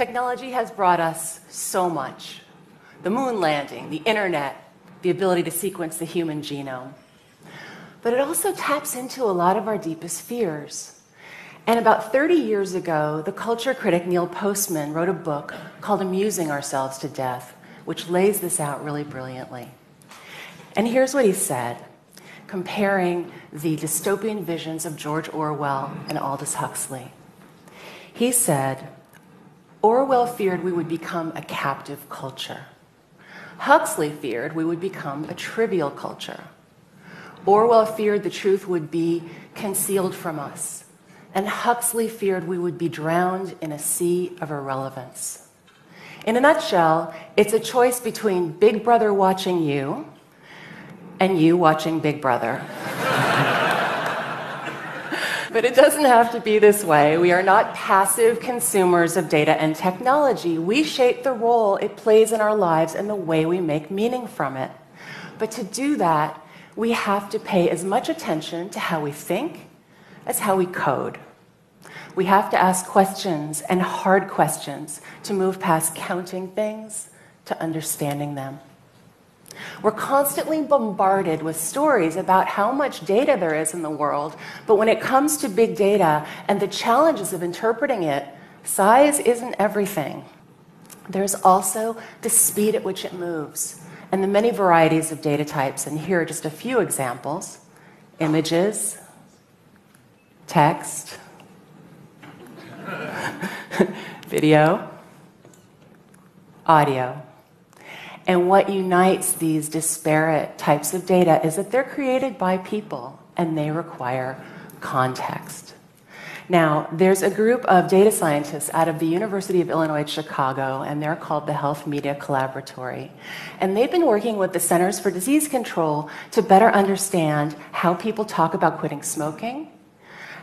Technology has brought us so much the moon landing, the internet, the ability to sequence the human genome. But it also taps into a lot of our deepest fears. And about 30 years ago, the culture critic Neil Postman wrote a book called Amusing Ourselves to Death, which lays this out really brilliantly. And here's what he said, comparing the dystopian visions of George Orwell and Aldous Huxley. He said, Orwell feared we would become a captive culture. Huxley feared we would become a trivial culture. Orwell feared the truth would be concealed from us, and Huxley feared we would be drowned in a sea of irrelevance. In a nutshell, it's a choice between Big Brother watching you and you watching Big Brother. but it doesn't have to be this way. We are not passive consumers of data and technology. We shape the role it plays in our lives and the way we make meaning from it. But to do that, we have to pay as much attention to how we think as how we code. We have to ask questions and hard questions to move past counting things to understanding them. We're constantly bombarded with stories about how much data there is in the world, but when it comes to big data and the challenges of interpreting it, size isn't everything. There's also the speed at which it moves and the many varieties of data types. And here are just a few examples images, text, video, audio. And what unites these disparate types of data is that they're created by people and they require context. Now, there's a group of data scientists out of the University of Illinois Chicago, and they're called the Health Media Collaboratory. And they've been working with the Centers for Disease Control to better understand how people talk about quitting smoking,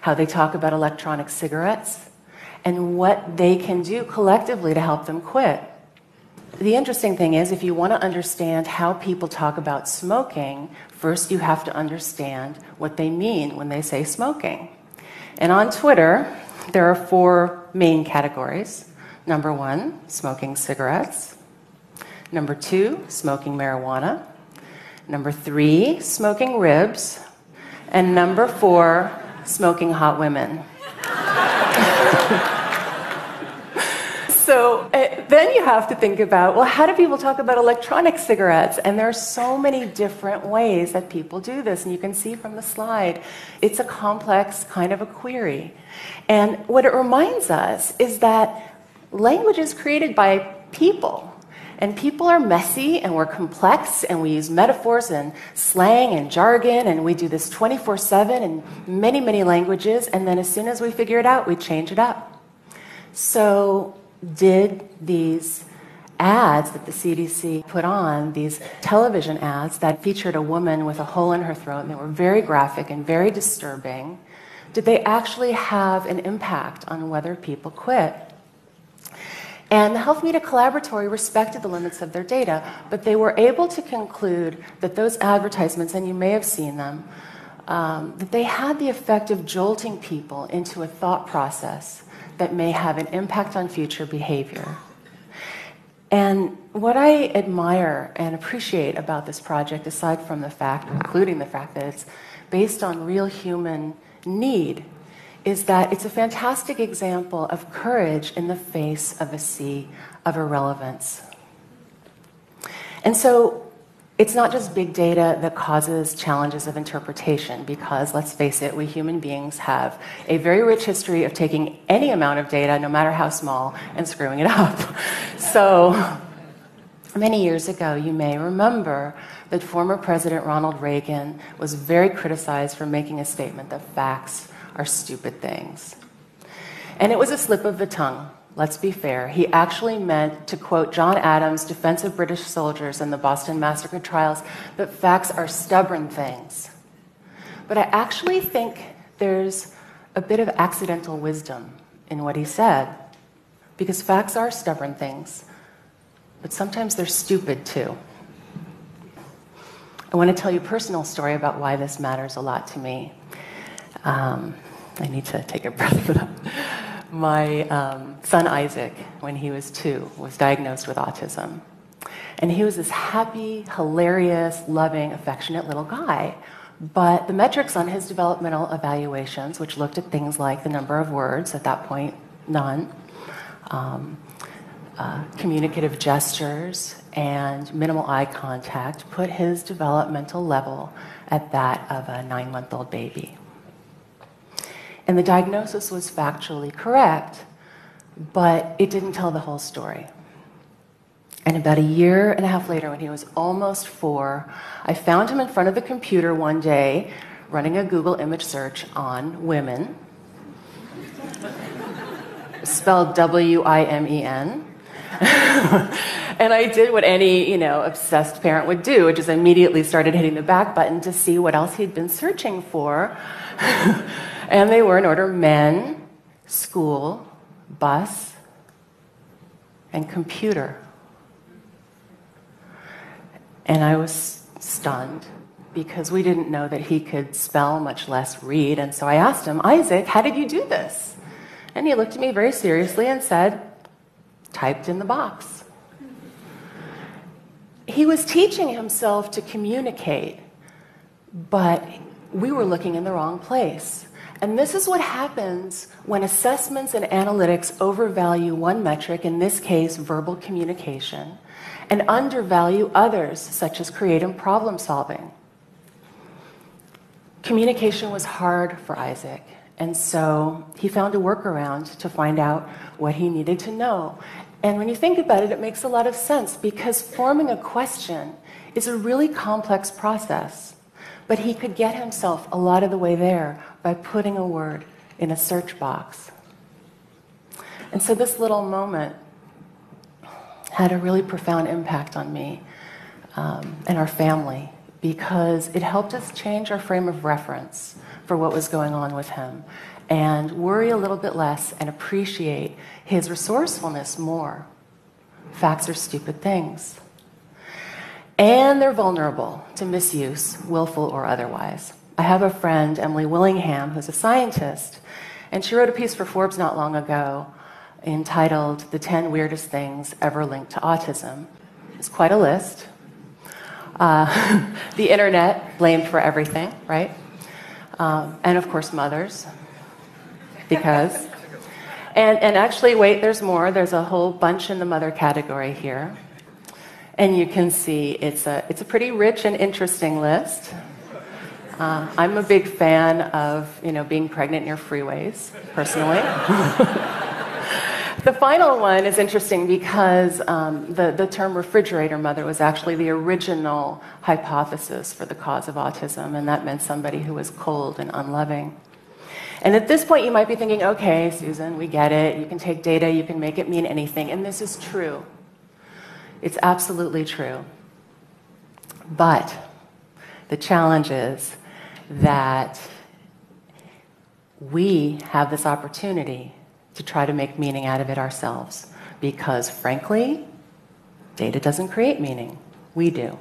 how they talk about electronic cigarettes, and what they can do collectively to help them quit. The interesting thing is, if you want to understand how people talk about smoking, first you have to understand what they mean when they say smoking. And on Twitter, there are four main categories. Number one, smoking cigarettes. Number two, smoking marijuana. Number three, smoking ribs. And number four, smoking hot women. So uh, then you have to think about well, how do people talk about electronic cigarettes? And there are so many different ways that people do this. And you can see from the slide, it's a complex kind of a query. And what it reminds us is that language is created by people. And people are messy and we're complex and we use metaphors and slang and jargon and we do this 24 7 in many, many languages. And then as soon as we figure it out, we change it up. So did these ads that the CDC put on, these television ads that featured a woman with a hole in her throat, and they were very graphic and very disturbing, did they actually have an impact on whether people quit? And the Health Media Collaboratory respected the limits of their data, but they were able to conclude that those advertisements, and you may have seen them, um, that they had the effect of jolting people into a thought process that may have an impact on future behavior. And what I admire and appreciate about this project, aside from the fact, including the fact that it's based on real human need, is that it's a fantastic example of courage in the face of a sea of irrelevance. And so it's not just big data that causes challenges of interpretation, because let's face it, we human beings have a very rich history of taking any amount of data, no matter how small, and screwing it up. so, many years ago, you may remember that former President Ronald Reagan was very criticized for making a statement that facts are stupid things. And it was a slip of the tongue let's be fair, he actually meant to quote John Adams' defense of British soldiers in the Boston Massacre trials that facts are stubborn things. But I actually think there's a bit of accidental wisdom in what he said, because facts are stubborn things, but sometimes they're stupid too. I want to tell you a personal story about why this matters a lot to me. Um, I need to take a breath for that. My um, son Isaac, when he was two, was diagnosed with autism. And he was this happy, hilarious, loving, affectionate little guy. But the metrics on his developmental evaluations, which looked at things like the number of words, at that point, none, um, uh, communicative gestures, and minimal eye contact, put his developmental level at that of a nine month old baby. And the diagnosis was factually correct, but it didn't tell the whole story. And about a year and a half later, when he was almost four, I found him in front of the computer one day running a Google image search on women, spelled W I M E N. and I did what any, you know, obsessed parent would do, which is immediately started hitting the back button to see what else he'd been searching for. and they were in order men, school, bus, and computer. And I was stunned because we didn't know that he could spell, much less read. And so I asked him, Isaac, how did you do this? And he looked at me very seriously and said, typed in the box. He was teaching himself to communicate, but we were looking in the wrong place. And this is what happens when assessments and analytics overvalue one metric, in this case, verbal communication, and undervalue others, such as creative problem solving. Communication was hard for Isaac, and so he found a workaround to find out what he needed to know. And when you think about it, it makes a lot of sense because forming a question is a really complex process. But he could get himself a lot of the way there by putting a word in a search box. And so this little moment had a really profound impact on me um, and our family because it helped us change our frame of reference for what was going on with him and worry a little bit less and appreciate his resourcefulness more. Facts are stupid things. And they're vulnerable to misuse, willful or otherwise. I have a friend, Emily Willingham, who's a scientist, and she wrote a piece for Forbes not long ago entitled The 10 Weirdest Things Ever Linked to Autism. It's quite a list. Uh, the internet, blamed for everything, right? Um, and of course, mothers, because. And, and actually, wait, there's more. There's a whole bunch in the mother category here. And you can see it's a, it's a pretty rich and interesting list. Uh, I'm a big fan of you know, being pregnant near freeways, personally. the final one is interesting because um, the, the term refrigerator mother was actually the original hypothesis for the cause of autism, and that meant somebody who was cold and unloving. And at this point, you might be thinking, okay, Susan, we get it. You can take data, you can make it mean anything. And this is true. It's absolutely true. But the challenge is that we have this opportunity to try to make meaning out of it ourselves. Because frankly, data doesn't create meaning, we do.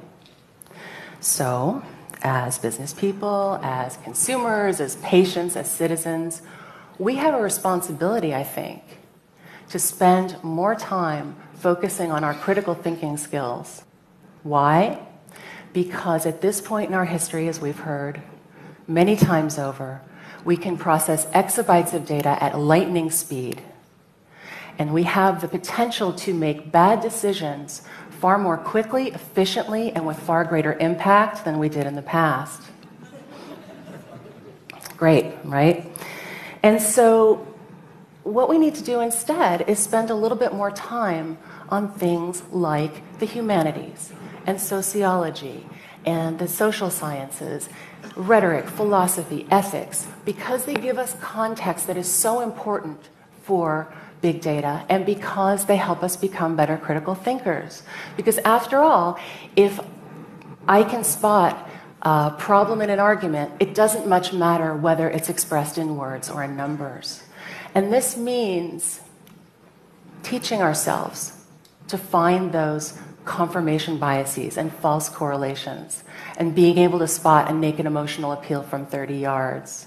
So, as business people, as consumers, as patients, as citizens, we have a responsibility, I think, to spend more time focusing on our critical thinking skills. Why? Because at this point in our history, as we've heard many times over, we can process exabytes of data at lightning speed. And we have the potential to make bad decisions far more quickly, efficiently, and with far greater impact than we did in the past. Great, right? And so, what we need to do instead is spend a little bit more time on things like the humanities and sociology and the social sciences, rhetoric, philosophy, ethics, because they give us context that is so important for big data and because they help us become better critical thinkers. Because after all, if I can spot a problem in an argument, it doesn't much matter whether it's expressed in words or in numbers. And this means teaching ourselves to find those confirmation biases and false correlations and being able to spot and make an emotional appeal from 30 yards.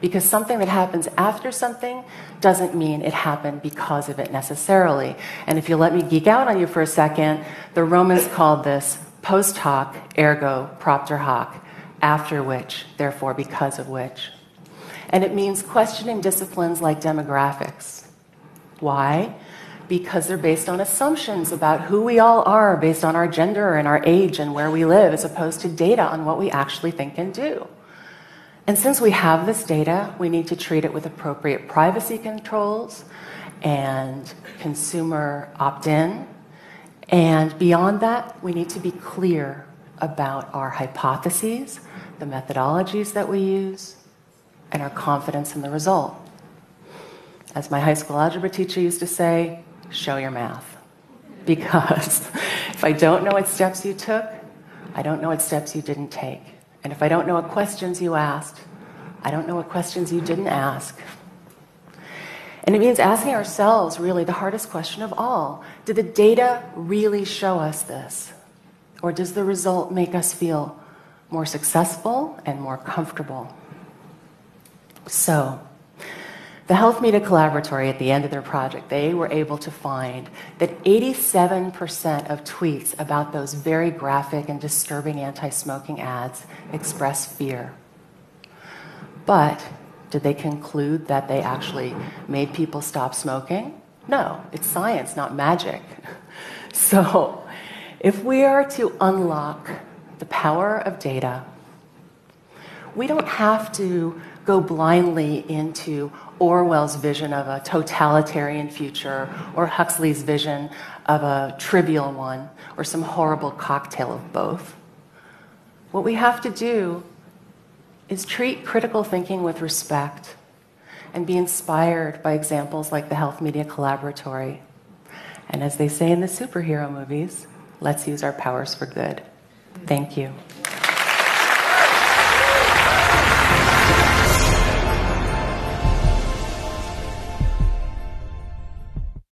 Because something that happens after something doesn't mean it happened because of it necessarily. And if you let me geek out on you for a second, the Romans called this post hoc, ergo propter hoc, after which, therefore because of which. And it means questioning disciplines like demographics. Why? Because they're based on assumptions about who we all are based on our gender and our age and where we live, as opposed to data on what we actually think and do. And since we have this data, we need to treat it with appropriate privacy controls and consumer opt in. And beyond that, we need to be clear about our hypotheses, the methodologies that we use, and our confidence in the result. As my high school algebra teacher used to say, show your math. Because if I don't know what steps you took, I don't know what steps you didn't take. And if I don't know what questions you asked, I don't know what questions you didn't ask. And it means asking ourselves, really, the hardest question of all Did the data really show us this? Or does the result make us feel more successful and more comfortable? So, the Health Media Collaboratory, at the end of their project, they were able to find that 87% of tweets about those very graphic and disturbing anti smoking ads express fear. But did they conclude that they actually made people stop smoking? No, it's science, not magic. So, if we are to unlock the power of data, we don't have to go blindly into Orwell's vision of a totalitarian future or Huxley's vision of a trivial one or some horrible cocktail of both. What we have to do is treat critical thinking with respect and be inspired by examples like the Health Media Collaboratory. And as they say in the superhero movies, let's use our powers for good. Thank you.